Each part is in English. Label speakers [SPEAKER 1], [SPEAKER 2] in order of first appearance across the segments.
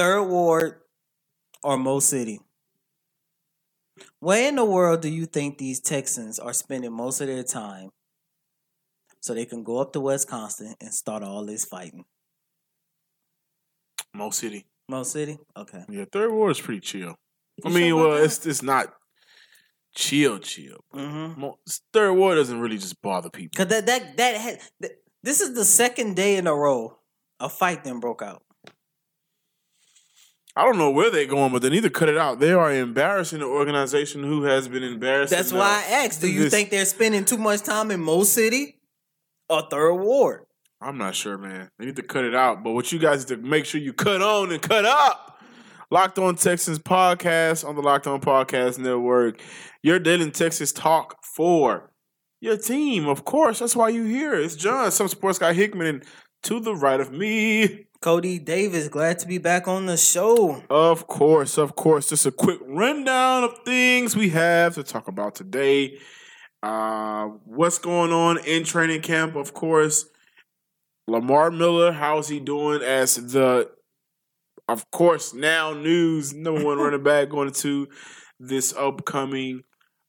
[SPEAKER 1] Third Ward or Mo City? Where in the world do you think these Texans are spending most of their time so they can go up to Wisconsin and start all this fighting?
[SPEAKER 2] Mo City.
[SPEAKER 1] Mo City? Okay.
[SPEAKER 2] Yeah, third ward is pretty chill. I mean,
[SPEAKER 1] sure
[SPEAKER 2] well,
[SPEAKER 1] that?
[SPEAKER 2] it's it's not chill, chill.
[SPEAKER 1] Mm-hmm.
[SPEAKER 2] Mo- Third ward doesn't really just bother people.
[SPEAKER 1] Cause that that that had, th- this is the second day in a row a fight then broke out.
[SPEAKER 2] I don't know where they're going, but they need to cut it out. They are embarrassing the organization who has been embarrassed.
[SPEAKER 1] That's why I asked: Do you
[SPEAKER 2] This-
[SPEAKER 1] think they're spending too much time in Mo City or Third Ward?
[SPEAKER 2] I'm not sure, man. They need to cut it out. But what you guys need to make sure you cut on and cut up. Locked On Texans podcast on the Locked On Podcast Network. Your daily Texas talk for your team, of course. That's why you here. It's John, some sports guy Hickman, and to the right of me,
[SPEAKER 1] Cody Davis, glad to be back on the show.
[SPEAKER 2] of course, of course. Just a quick rundown of things we have to talk about today. Uh, what's going on in training camp? Of course, Lamar Miller. How's he doing as the, of course, now news number one running back going into this upcoming.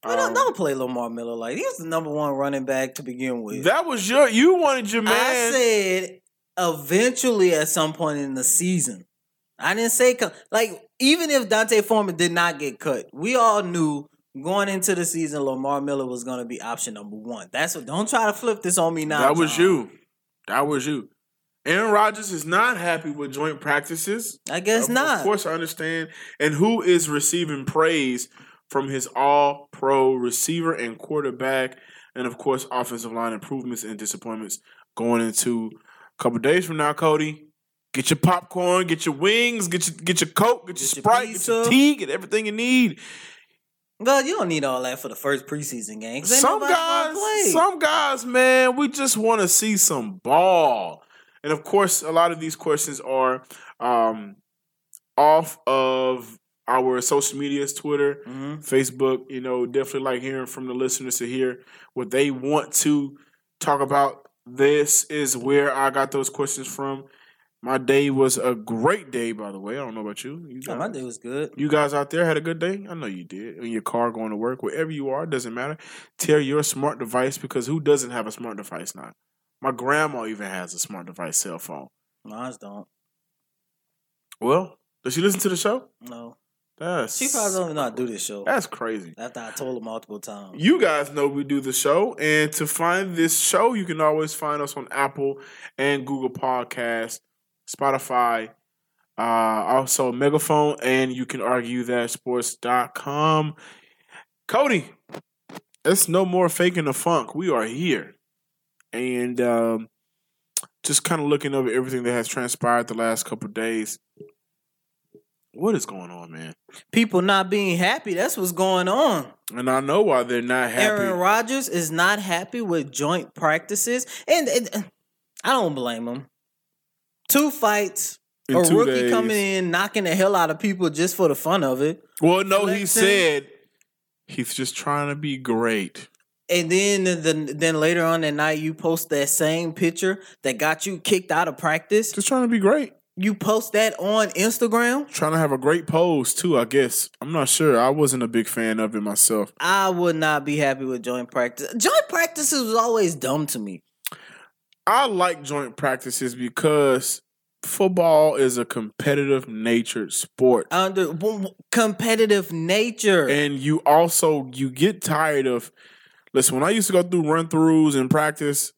[SPEAKER 1] But don't,
[SPEAKER 2] um,
[SPEAKER 1] don't play Lamar Miller like he was the number one running back to begin with.
[SPEAKER 2] that was your you wanted your man.
[SPEAKER 1] I said eventually at some point in the season. I didn't say like even if D'Onta Foreman did not get cut, we all knew going into the season Lamar Miller was going to be option number one. That's what. Don't try to flip this on me now.
[SPEAKER 2] that was
[SPEAKER 1] John.
[SPEAKER 2] you. That was you. Aaron Rodgers is not happy with joint practices.
[SPEAKER 1] I guess
[SPEAKER 2] Of-
[SPEAKER 1] not.
[SPEAKER 2] Of course, I understand. And who is receiving praise from his all pro receiver and quarterback, and of course, offensive line improvements and disappointments going into couple days from now, Cody? Get your popcorn, get your wings, get your get your coke, get,
[SPEAKER 1] Get
[SPEAKER 2] your
[SPEAKER 1] your
[SPEAKER 2] sprite, get your tea, get everything you need.
[SPEAKER 1] God, you don't need all that for the first preseason game.
[SPEAKER 2] Some guys, some guys, man, we just want to see some ball. And of course, a lot of these questions are um, off of our social medias, Twitter,
[SPEAKER 1] Mhm.
[SPEAKER 2] Facebook. You know, definitely like hearing from the listeners to hear what they want to talk about. This is where I got those questions from. My day was a great day, by the way. I don't know about you. You
[SPEAKER 1] Oh, my day was good.
[SPEAKER 2] you guys out there had a good day? I know you did. In your car going to work, wherever you are, doesn't matter. Tear your smart device because who doesn't have a smart device now? My grandma even has a smart device cell phone.
[SPEAKER 1] Mine don't.
[SPEAKER 2] Well, does she listen to the show?
[SPEAKER 1] No,
[SPEAKER 2] That's
[SPEAKER 1] she probably don't even know how to do this show.
[SPEAKER 2] That's crazy.
[SPEAKER 1] After I told her multiple times.
[SPEAKER 2] You guys know we do the show, and to find this show, you can always find us on Apple and Google Podcasts, Spotify, uh, also Megaphone, and you can argue that sports.com. Cody, it's no more faking the funk. We are here. And um, just kind of looking over everything that has transpired the last couple of days. What is going on, man?
[SPEAKER 1] People not being happy. That's what's going on.
[SPEAKER 2] And I know why they're not happy.
[SPEAKER 1] Aaron Rodgers is not happy with joint practices, and, and I don't blame him. Two fights,
[SPEAKER 2] In
[SPEAKER 1] a
[SPEAKER 2] two
[SPEAKER 1] rookie
[SPEAKER 2] days.
[SPEAKER 1] coming in knocking the hell out of people just for the fun of it,
[SPEAKER 2] Well, no, he said he's just trying to be great.
[SPEAKER 1] and then the, then later on that night you post that same picture that got you kicked out of practice.
[SPEAKER 2] Just trying to be great.
[SPEAKER 1] You post that on Instagram.
[SPEAKER 2] Trying to have a great pose too, I guess. I'm not sure. I wasn't a big fan of it myself.
[SPEAKER 1] I would not be happy with joint practice. Joint practices was always dumb to me.
[SPEAKER 2] I like joint practices because football is a competitive natured sport.
[SPEAKER 1] Under competitive nature.
[SPEAKER 2] and you also you get tired of listen when i used to go through run throughs and practice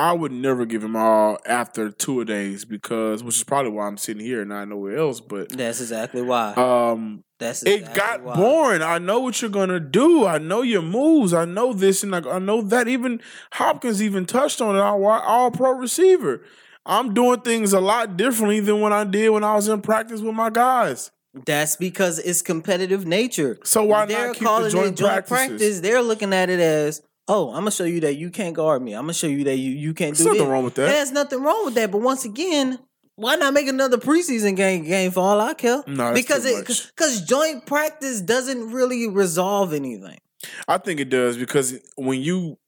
[SPEAKER 2] I would never give him all after two a days because, which is probably why I'm sitting here and not nowhere else. But
[SPEAKER 1] That's exactly why.
[SPEAKER 2] um,
[SPEAKER 1] That's
[SPEAKER 2] it got
[SPEAKER 1] why.
[SPEAKER 2] boring. I know what you're gonna do. I know your moves. I know this and like I know that. Even Hopkins even touched on it. All all pro receiver. I'm doing things a lot differently than what I did when I was in practice with my guys.
[SPEAKER 1] That's because it's competitive nature.
[SPEAKER 2] So why
[SPEAKER 1] They're
[SPEAKER 2] not keep the
[SPEAKER 1] calling
[SPEAKER 2] joint,
[SPEAKER 1] it joint
[SPEAKER 2] practices?
[SPEAKER 1] practice. They're looking at it as, oh, I'm gonna show you that you can't guard me. I'm gonna show you that you you can't
[SPEAKER 2] There's
[SPEAKER 1] do
[SPEAKER 2] nothing
[SPEAKER 1] this.
[SPEAKER 2] wrong with that.
[SPEAKER 1] There's nothing wrong with that. But once again, why not make another preseason game game for all I care?
[SPEAKER 2] No,
[SPEAKER 1] because it because joint practice doesn't really resolve anything.
[SPEAKER 2] I think it does because when you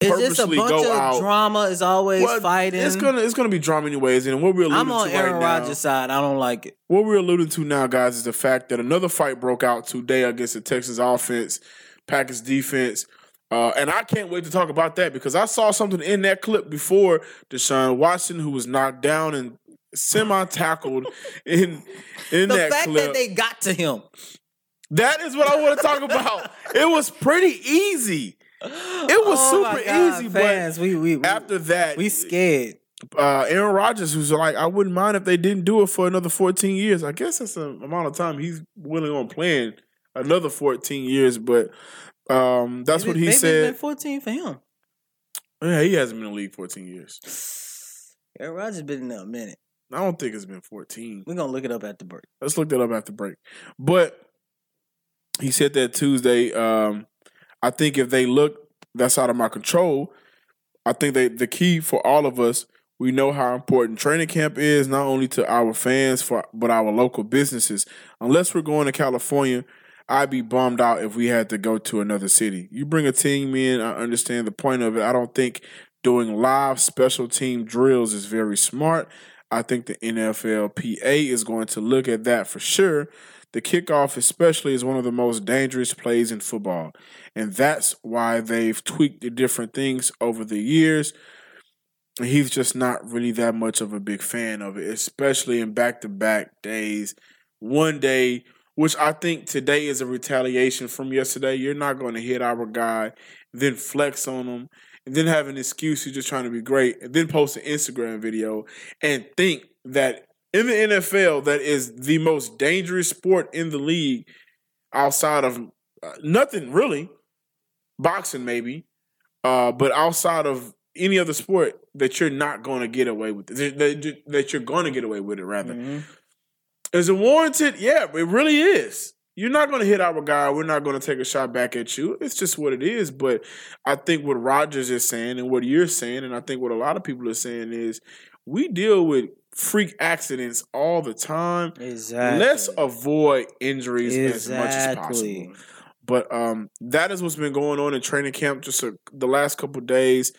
[SPEAKER 1] It's just a bunch of
[SPEAKER 2] out,
[SPEAKER 1] drama. Is always
[SPEAKER 2] well,
[SPEAKER 1] fighting.
[SPEAKER 2] it's gonna it's gonna be drama anyways. And what we're alluding
[SPEAKER 1] I'm on
[SPEAKER 2] to
[SPEAKER 1] Aaron
[SPEAKER 2] right
[SPEAKER 1] Rodgers' side. I don't like it.
[SPEAKER 2] what we're alluding to now, guys, is the fact that another fight broke out today against the Texas offense, Packers defense. Uh, and I can't wait to talk about that because I saw something in that clip before Deshaun Watson, who was knocked down and semi tackled in in
[SPEAKER 1] The
[SPEAKER 2] that
[SPEAKER 1] fact
[SPEAKER 2] clip.
[SPEAKER 1] that they got to him.
[SPEAKER 2] that is what I want to talk about. It was pretty easy. It was
[SPEAKER 1] Oh
[SPEAKER 2] super
[SPEAKER 1] God,
[SPEAKER 2] easy,
[SPEAKER 1] fans, we we
[SPEAKER 2] but after that,
[SPEAKER 1] we scared.
[SPEAKER 2] uh, Aaron Rodgers, who's like, I wouldn't mind if they didn't do it for another 14 years. I guess that's the amount of time he's willing on playing another 14 years, but um, that's what he
[SPEAKER 1] maybe it's
[SPEAKER 2] said.
[SPEAKER 1] been 14 for him.
[SPEAKER 2] Yeah, he hasn't been in the league 14 years.
[SPEAKER 1] Aaron Rodgers been in there a minute.
[SPEAKER 2] I don't think it's been 14.
[SPEAKER 1] We're gonna look it up at the break.
[SPEAKER 2] Let's look that up after break. But he said that Tuesday. Um, I think if they look, that's out of my control. I think they the key for all of us. We know how important training camp is, not only to our fans, for but our local businesses. Unless we're going to California, I'd be bummed out if we had to go to another city. You bring a team in, I understand the point of it. I don't think doing live special team drills is very smart. I think the NFLPA is going to look at that for sure. The kickoff, especially, is one of the most dangerous plays in football. And that's why they've tweaked the different things over the years. He's just not really that much of a big fan of it, especially in back to back days. One day, which I think today is a retaliation from yesterday. You're not going to hit our guy, then flex on him, and then have an excuse you're just trying to be great, and then post an Instagram video and think that in the NFL, that is the most dangerous sport in the league outside of uh, nothing really, boxing maybe, uh, but outside of any other sport, that you're not going to get away with it. That, that- that you're going to get away with it, rather.
[SPEAKER 1] Mhm.
[SPEAKER 2] Is it warranted? Yeah, it really is. You're not going to hit our guy. We're not going to take a shot back at you. It's just what it is. But I think what Rodgers is saying and what you're saying, and I think what a lot of people are saying is we deal with freak accidents all the time.
[SPEAKER 1] Exactly.
[SPEAKER 2] Let's avoid injuries as much as
[SPEAKER 1] Exactly.
[SPEAKER 2] possible. But um, that is what's been going on in training camp just a, the last couple of days.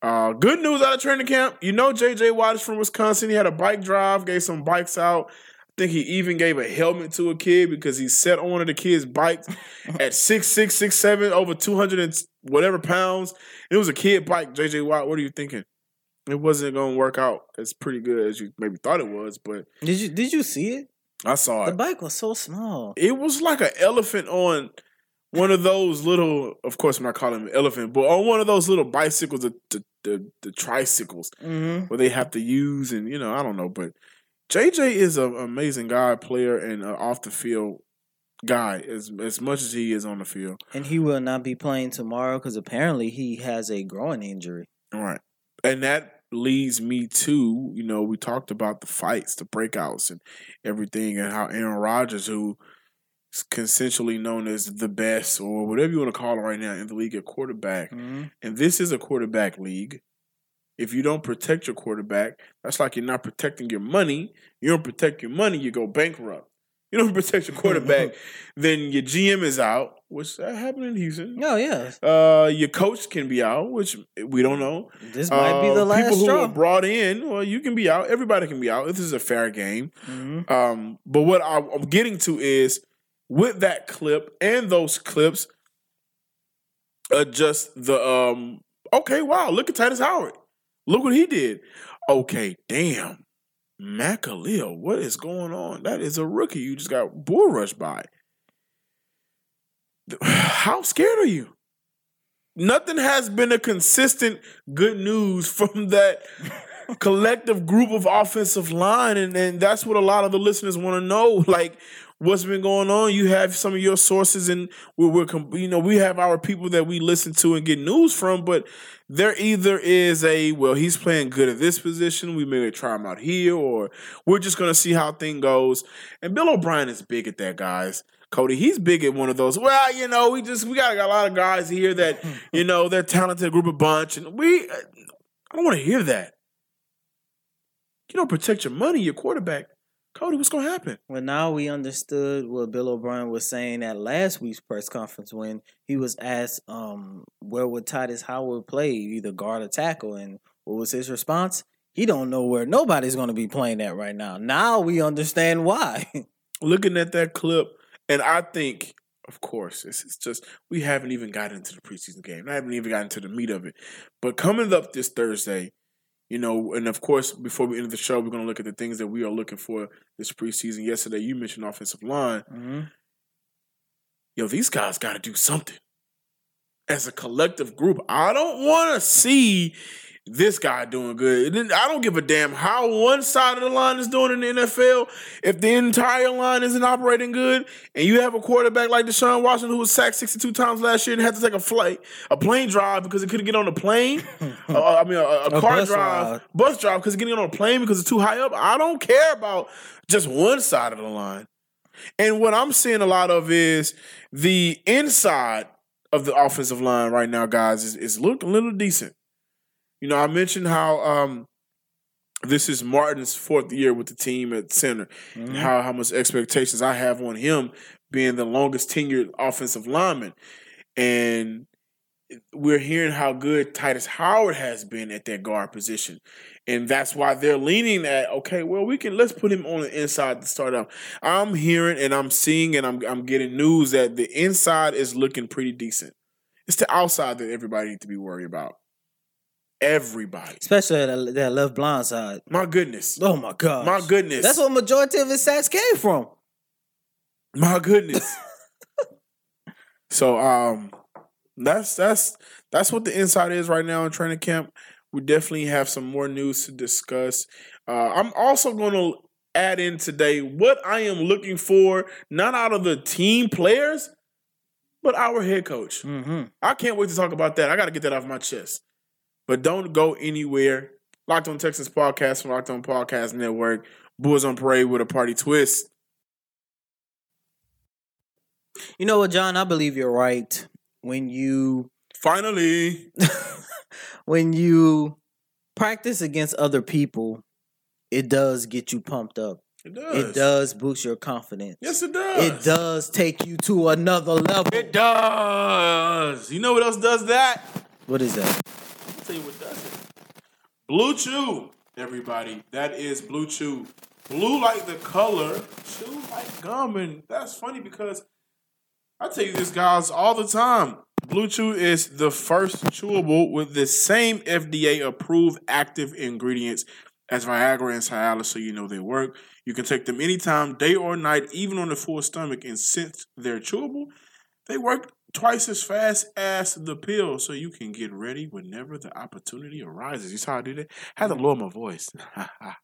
[SPEAKER 2] Uh, good news out of training camp. You know, JJ Watt is from Wisconsin. He had a bike drive, gave some bikes out. Think he even gave a helmet to a kid because he sat on one of the kids' bikes at six six six seven, over two hundred and whatever pounds. It was a kid bike. JJ Watt, what are you thinking? It wasn't going to work out as pretty good as you maybe thought it was, but
[SPEAKER 1] Did you did you see it?
[SPEAKER 2] I saw
[SPEAKER 1] The
[SPEAKER 2] it.
[SPEAKER 1] The bike was so small.
[SPEAKER 2] It was like an elephant on one of those little. Of course, I'm not calling them elephant, but on one of those little bicycles, the the, the, the tricycles
[SPEAKER 1] Mm-hmm.
[SPEAKER 2] where they have to use, and you know, I don't know, but JJ is an amazing guy, player, and off the field guy as as much as he is on the field.
[SPEAKER 1] And he will not be playing tomorrow because apparently he has a groin injury.
[SPEAKER 2] All right. And that leads me to, you know, we talked about the fights, the breakouts, and everything, and how Aaron Rodgers, who is consensually known as the best, or whatever you want to call it right now in the league at quarterback,
[SPEAKER 1] Mm-hmm.
[SPEAKER 2] and this is a quarterback league. If you don't protect your quarterback, that's like you're not protecting your money. You don't protect your money, you go bankrupt. You don't protect your quarterback, then your GM is out, which that happened in Houston.
[SPEAKER 1] Oh yeah,
[SPEAKER 2] Uh, your coach can be out, which we don't know.
[SPEAKER 1] this might be the
[SPEAKER 2] Uh,
[SPEAKER 1] last
[SPEAKER 2] people who
[SPEAKER 1] straw.
[SPEAKER 2] are brought in. Well, you can be out. Everybody can be out. This is a fair game.
[SPEAKER 1] Mhm.
[SPEAKER 2] Um, but what I'm getting to is with that clip and those clips, uh, just the um. Okay, wow! Look at Tytus Howard. Look what he did. Okay, damn, Matt what is going on? That is a rookie. You just got bull rushed by. How scared are you? nothing has been a consistent good news from that collective group of offensive line, and, and that's what a lot of the listeners want to know. Like, what's been going on? You have some of your sources, and we're, we're you know we have our people that we listen to and get news from, but there either is a well, he's playing good at this position. We may try him out here, or we're just gonna see how thing goes. And Bill O'Brien is big at that, guys. Cody, he's big at one of those. Well, you know, we just we got, got a lot of guys here that you know they're talented group of bunch, and we. I don't want to hear that. You don't protect your money, your quarterback. Cody, what's gonna happen?
[SPEAKER 1] Well, now we understood what Bill O'Brien was saying at last week's press conference when he was asked, um, where would Tytus Howard play, either guard or tackle, and what was his response? He don't know where nobody's going to be playing at right now. Now we understand why.
[SPEAKER 2] Looking at that clip, and I think, of course, this is just we haven't even gotten into the preseason game. I haven't even gotten to the meat of it. But coming up this Thursday, you know, and of course, before we end the show, we're going to look at the things that we are looking for this preseason. Yesterday, you mentioned offensive line.
[SPEAKER 1] mm-hmm.
[SPEAKER 2] Yo, these guys got to do something as a collective group. I don't want to see this guy doing good. I don't give a damn how one side of the line is doing in the NFL. If the entire line isn't operating good, and you have a quarterback like Deshaun Watson who was sacked 62 times last year and had to take a flight, a plane drive because he couldn't get on a plane. uh, I mean, a, a
[SPEAKER 1] A
[SPEAKER 2] car
[SPEAKER 1] bus
[SPEAKER 2] drive,
[SPEAKER 1] ride.
[SPEAKER 2] bus drive because he's getting on a plane because it's too high up. I don't care about just one side of the line. And what I'm seeing a lot of is the inside of the offensive line right now, guys, is, is looking a little decent. You know, I mentioned how um, this is Martin's fourth year with the team at center, and how how much expectations I have on him being the longest tenured offensive lineman, and we're hearing how good Tytus Howard has been at that guard position. And that's why they're leaning at okay, well, we can let's put him on the inside to start out. I'm hearing and I'm seeing and I'm I'm getting news that the inside is looking pretty decent. It's the outside that everybody needs to be worried about. Everybody.
[SPEAKER 1] Especially that, that left blind side.
[SPEAKER 2] My goodness.
[SPEAKER 1] Oh my god!
[SPEAKER 2] My goodness.
[SPEAKER 1] That's what majority of his sacks came from.
[SPEAKER 2] My goodness. so um that's that's that's what the inside is right now in training camp. We definitely have some more news to discuss. Uh, I'm also going to add in today what I am looking for, not out of the team players, but our head coach.
[SPEAKER 1] Mm-hmm.
[SPEAKER 2] I can't wait to talk about that. I got to get that off my chest. But don't go anywhere. Locked on Texas podcast from Locked on Podcast Network. Bulls on Parade with a party twist.
[SPEAKER 1] You know what, John? I believe you're right. When you
[SPEAKER 2] Finally.
[SPEAKER 1] when you practice against other people, it does get you pumped up.
[SPEAKER 2] It does.
[SPEAKER 1] It does boost your confidence.
[SPEAKER 2] Yes, it does.
[SPEAKER 1] It does take you to another level.
[SPEAKER 2] It does. You know what else does that?
[SPEAKER 1] What is that?
[SPEAKER 2] I'll tell you what does it. Blue Chew, everybody. That is Blue Chew. Blue like the color, chew like gum. And that's funny because I tell you this, guys, all the time. Blue Chew is the first chewable with the same FDA approved active ingredients as Viagra and Cialis, so you know they work. You can take them anytime, day or night, even on a full stomach. And since they're chewable, they work twice as fast as the pill, so you can get ready whenever the opportunity arises. You saw how I did it? I had to lower my voice.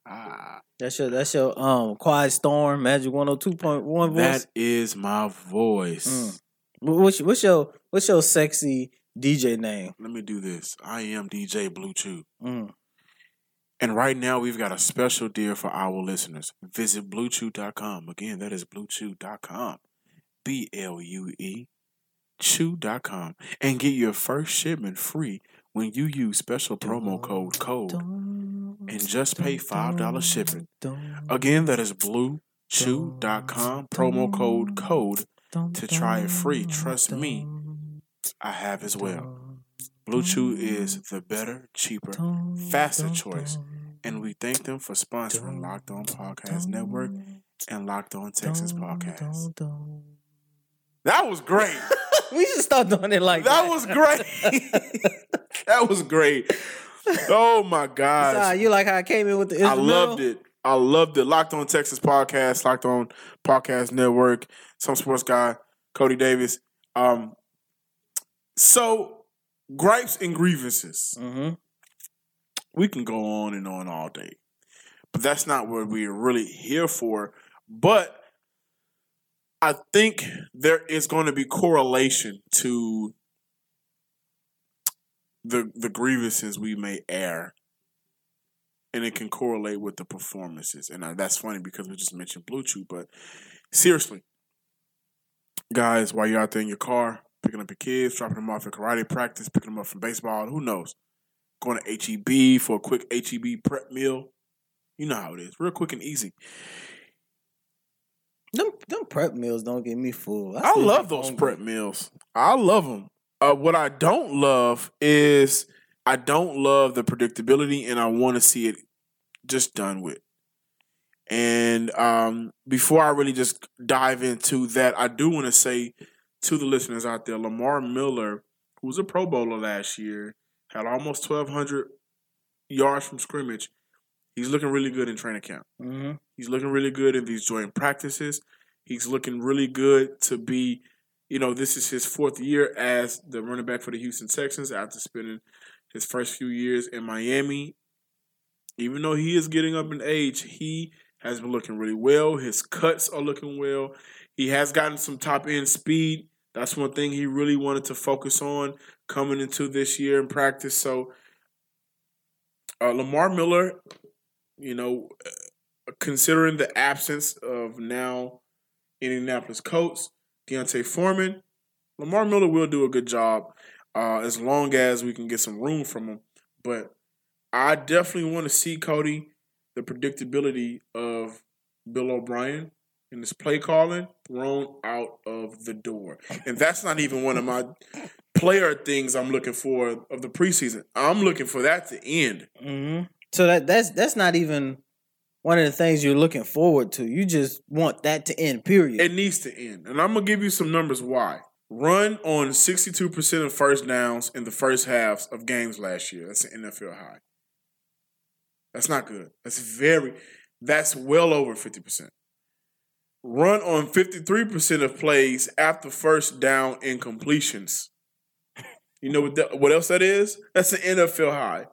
[SPEAKER 1] That's your that's your um quiet storm magic one hundred two point one voice.
[SPEAKER 2] that is my voice.
[SPEAKER 1] Mm. Wh- What's, what's your what's your sexy DJ name?
[SPEAKER 2] Let me do this. I am DJ Blue Chew.
[SPEAKER 1] Mm.
[SPEAKER 2] And right now, we've got a special deal for our listeners. Visit bluechew.com. Again, that is bluechew.com. B L U E chew.com. And get your first shipment free when you use special promo code CODE and just pay $5 shipping. Again, that is bluechew.com. Promo code CODE to try it free. Trust me, I have as well. Blue Chew is the better, cheaper, faster choice. And we thank them for sponsoring Locked On Podcast Network and Locked On Texas Podcast. That was great.
[SPEAKER 1] We should start doing it like that.
[SPEAKER 2] That was great. that was great. Oh my god!
[SPEAKER 1] you like how I came in with the
[SPEAKER 2] I loved it. I loved it. Locked on Texas Podcast, Locked on Podcast Network, some sports guy, Cody Davis. Um, so gripes and grievances.
[SPEAKER 1] hmm
[SPEAKER 2] We can go on and on all day, but that's not what we're really here for. But I think there is going to be correlation to the the grievances we may air, and it can correlate with the performances. And uh, that's funny because we just mentioned Blue Chew, but seriously, guys, while you're out there in your car picking up your kids, dropping them off at karate practice, picking them up from baseball, who knows? Going to HEB for a quick HEB prep meal. You know how it is, real quick and easy.
[SPEAKER 1] Them them prep meals don't get me full.
[SPEAKER 2] I
[SPEAKER 1] still
[SPEAKER 2] love those
[SPEAKER 1] hungry.
[SPEAKER 2] prep meals. I love them. Uh, what I don't love is I don't love the predictability, and I want to see it just done with. And um, before I really just dive into that, I do want to say to the listeners out there, Lamar Miller, who was a Pro Bowler last year, had almost twelve hundred yards from scrimmage. He's looking really good in training camp.
[SPEAKER 1] Mhm.
[SPEAKER 2] He's looking really good in these joint practices. He's looking really good to be, you know, this is his fourth year as the running back for the Houston Texans after spending his first few years in Miami. Even though he is getting up in age, he has been looking really well. His cuts are looking well. He has gotten some top end speed. That's one thing he really wanted to focus on coming into this year in practice. So, uh, Lamar Miller, you know, considering the absence of now Indianapolis Colts, D'Onta Foreman, Lamar Miller will do a good job uh, as long as we can get some room from him. But I definitely want to see Cody the predictability of Bill O'Brien and his play calling thrown out of the door. And that's not even one of my player things I'm looking for of the preseason. I'm looking for that to end.
[SPEAKER 1] hmm So that that's that's not even one of the things you're looking forward to. You just want that to end. Period.
[SPEAKER 2] It needs to end. And I'm to give you some numbers why. Run on 62% of first downs in the first halves of games last year. That's an NFL high. That's not good. That's very, that's well over 50%. Run on 53% of plays after first down incompletions. You know what, what else that is? That's an NFL high.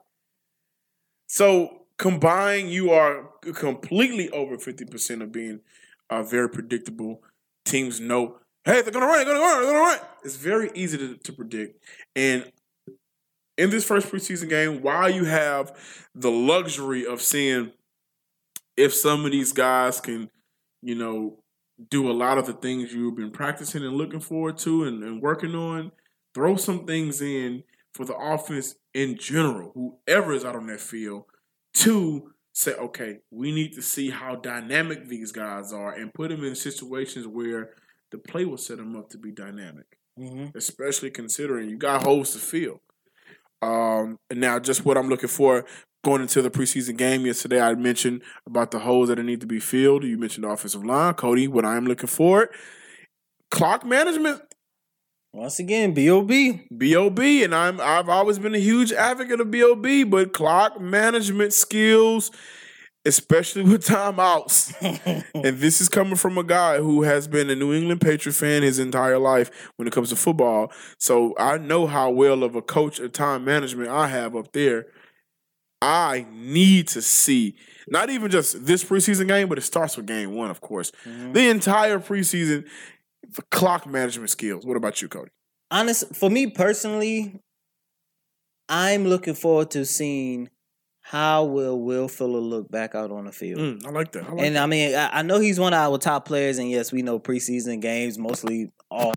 [SPEAKER 2] So combined, you are completely over 50% of being uh, very predictable. Teams know, hey, they're going to run, they're to run, they're to run. It's very easy to, to predict. And in this first preseason game, while you have the luxury of seeing if some of these guys can, you know, do a lot of the things you've been practicing and looking forward to and, and working on, throw some things in for the offense in general, whoever is out on that field, to say, okay, we need to see how dynamic these guys are and put them in situations where the play will set them up to be dynamic
[SPEAKER 1] hmm
[SPEAKER 2] especially considering you got holes to fill. Um, and now, just what I'm looking for going into the preseason game yesterday, I mentioned about the holes that need to be filled. You mentioned the offensive line, Cody. What I am looking for, clock management,
[SPEAKER 1] Once again, Bob.
[SPEAKER 2] Bob, and I'm I've always been a huge advocate of Bob, but clock management skills, especially with timeouts. And this is coming from a guy who has been a New England Patriot fan his entire life when it comes to football. So I know how well of a coach of time management I have up there. I need to see not even just this preseason game, but it starts with game one, of course. Mm-hmm. The entire preseason clock management skills. What about you, Cody?
[SPEAKER 1] honest for me personally, I'm looking forward to seeing how will Will Fuller look back out on the field.
[SPEAKER 2] Mm, I like that. I like
[SPEAKER 1] And I mean, I, I know he's one of our top players, and yes, we know preseason games mostly all,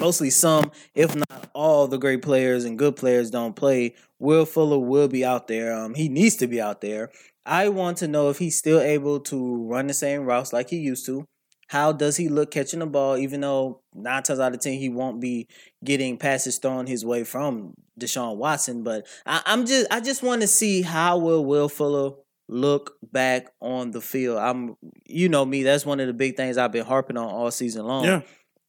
[SPEAKER 1] mostly some, if not all, the great players and good players don't play. Will Fuller will be out there. Um, he needs to be out there. I want to know if he's still able to run the same routes like he used to. How does he look catching the ball? Even though nine times out of ten he won't be getting passes thrown his way from Deshaun Watson, but I, I'm just I just want to see how will Will Fuller look back on the field. I'm you know me, that's one of the big things I've been harping on all season long.
[SPEAKER 2] Yeah.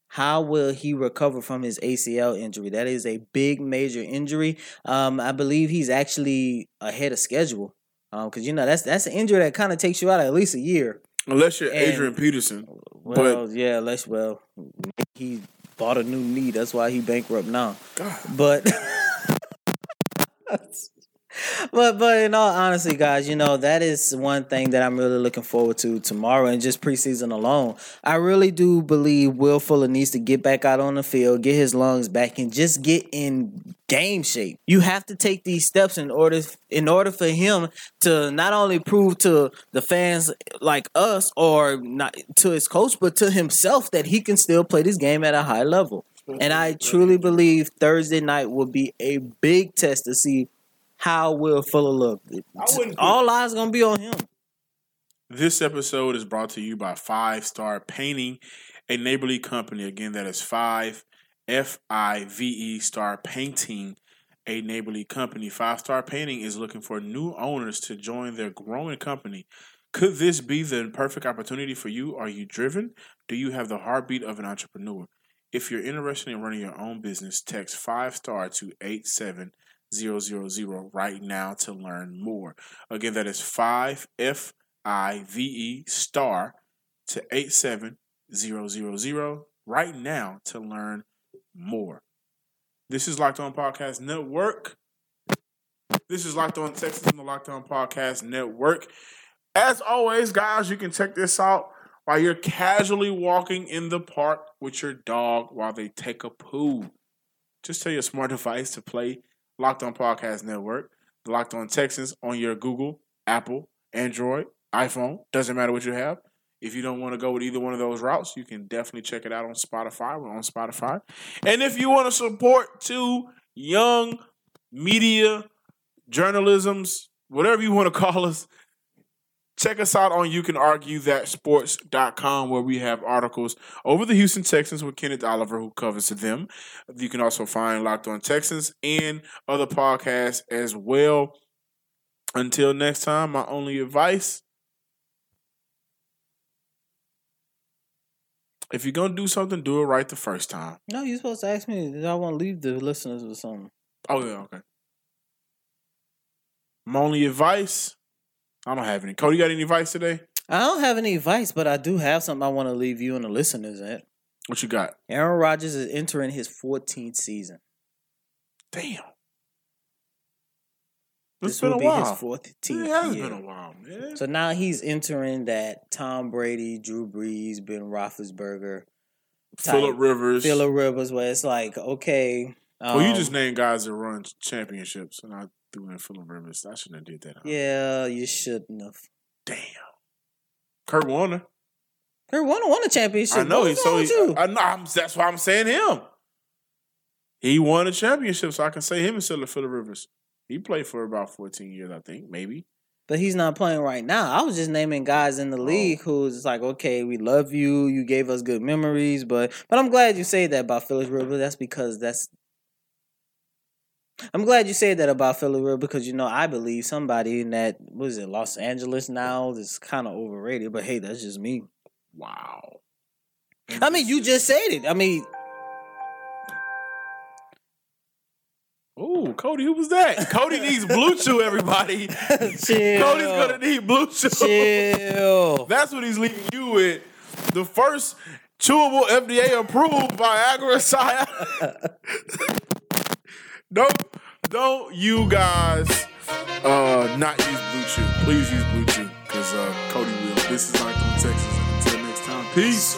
[SPEAKER 1] How will he recover from his ACL injury? That is a big major injury. Um, I believe he's actually ahead of schedule. Um, because you know that's that's an injury that kind of takes you out at least a year.
[SPEAKER 2] Unless you're
[SPEAKER 1] And-
[SPEAKER 2] Adrian Peterson.
[SPEAKER 1] Well, yeah, let's well he bought a new knee. That's why he bankrupt now.
[SPEAKER 2] God.
[SPEAKER 1] But but but in all honesty, guys, you know that is one thing that I'm really looking forward to tomorrow and just preseason alone. I really do believe Will Fuller needs to get back out on the field, get his lungs back, and just get in game shape. You have to take these steps in order in order for him to not only prove to the fans like us or not to his coach, but to himself that he can still play this game at a high level. And I truly believe Thursday night will be a big test to see how Will Fuller look. All eyes gonna be on him.
[SPEAKER 2] This episode is brought to you by Five Star Painting, a neighborly company. Again, that is five F I V E Star Painting, a neighborly company. Five Star Painting is looking for new owners to join their growing company. Could this be the perfect opportunity for you? Are you driven? Do you have the heartbeat of an entrepreneur? If you're interested in running your own business, text five star to 87000 right now to learn more. Again, that is 5 F I V E star to 87000 right now to learn more. This is Locked On Podcast Network. This is Locked On Texas on the Locked On Podcast Network. As always, guys, you can check this out while you're casually walking in the park with your dog while they take a poo. Just tell your smart device to play Locked On Podcast Network, Locked On Texans on your Google, Apple, Android, iPhone. Doesn't matter what you have. If you don't want to go with either one of those routes, you can definitely check it out on Spotify. We're on Spotify. And if you want to support two young media journalisms, whatever you want to call us, check us out on you can argue that sports.com where we have articles over the Houston Texans with Kenneth Oliver who covers them. You can also find Locked On Texans and other podcasts as well. Until next time, my only advice if you're going to do something, do it right the first time.
[SPEAKER 1] No, you're supposed to ask me. I want to leave the listeners with something?
[SPEAKER 2] Oh, yeah, okay. My only advice I don't have any. Cody, you got any advice today?
[SPEAKER 1] I don't have any advice, but I do have something I want to leave you and the listeners at.
[SPEAKER 2] What you got?
[SPEAKER 1] Aaron Rodgers is entering his 14th season.
[SPEAKER 2] Damn.
[SPEAKER 1] This
[SPEAKER 2] It's been
[SPEAKER 1] will
[SPEAKER 2] a
[SPEAKER 1] be
[SPEAKER 2] while.
[SPEAKER 1] his 14th
[SPEAKER 2] It has
[SPEAKER 1] year.
[SPEAKER 2] been a while, man.
[SPEAKER 1] So now he's entering that Tom Brady, Drew Brees, Ben Roethlisberger,
[SPEAKER 2] Philip Rivers.
[SPEAKER 1] Philip Rivers, where it's like, okay.
[SPEAKER 2] well, you
[SPEAKER 1] um,
[SPEAKER 2] just named guys that run championships, and I threw in Philip Rivers. I shouldn't have did that.
[SPEAKER 1] Yeah, you shouldn't have.
[SPEAKER 2] Damn. Kurt Warner.
[SPEAKER 1] Kurt Warner won a championship.
[SPEAKER 2] I know. He, so he,
[SPEAKER 1] you?
[SPEAKER 2] I know. I'm, that's why I'm saying him. He won a championship, so I can say him instead of Philip Rivers. He played for about 14 years, I think, maybe.
[SPEAKER 1] But he's not playing right now. I was just naming guys in the
[SPEAKER 2] Oh.
[SPEAKER 1] league who's like, okay, we love you. You gave us good memories, but but I'm glad you say that about Philip River. That's because that's. I'm glad you say that about Philip Rivers because you know I believe somebody in that was it Los Angeles now is kind of overrated. But hey, that's just me.
[SPEAKER 2] Wow.
[SPEAKER 1] I mean, you just said it. I mean,
[SPEAKER 2] Cody, who was that? Cody needs Blue Chew, everybody.
[SPEAKER 1] chill.
[SPEAKER 2] Cody's gonna need Blue Chew.
[SPEAKER 1] chill.
[SPEAKER 2] That's what he's leaving you with. The first chewable FDA approved Viagra Science. don't don't you guys uh not use Blue Chew. Please use Blue Chew. Cause uh Cody will. This is on Texas. Until next time. Peace.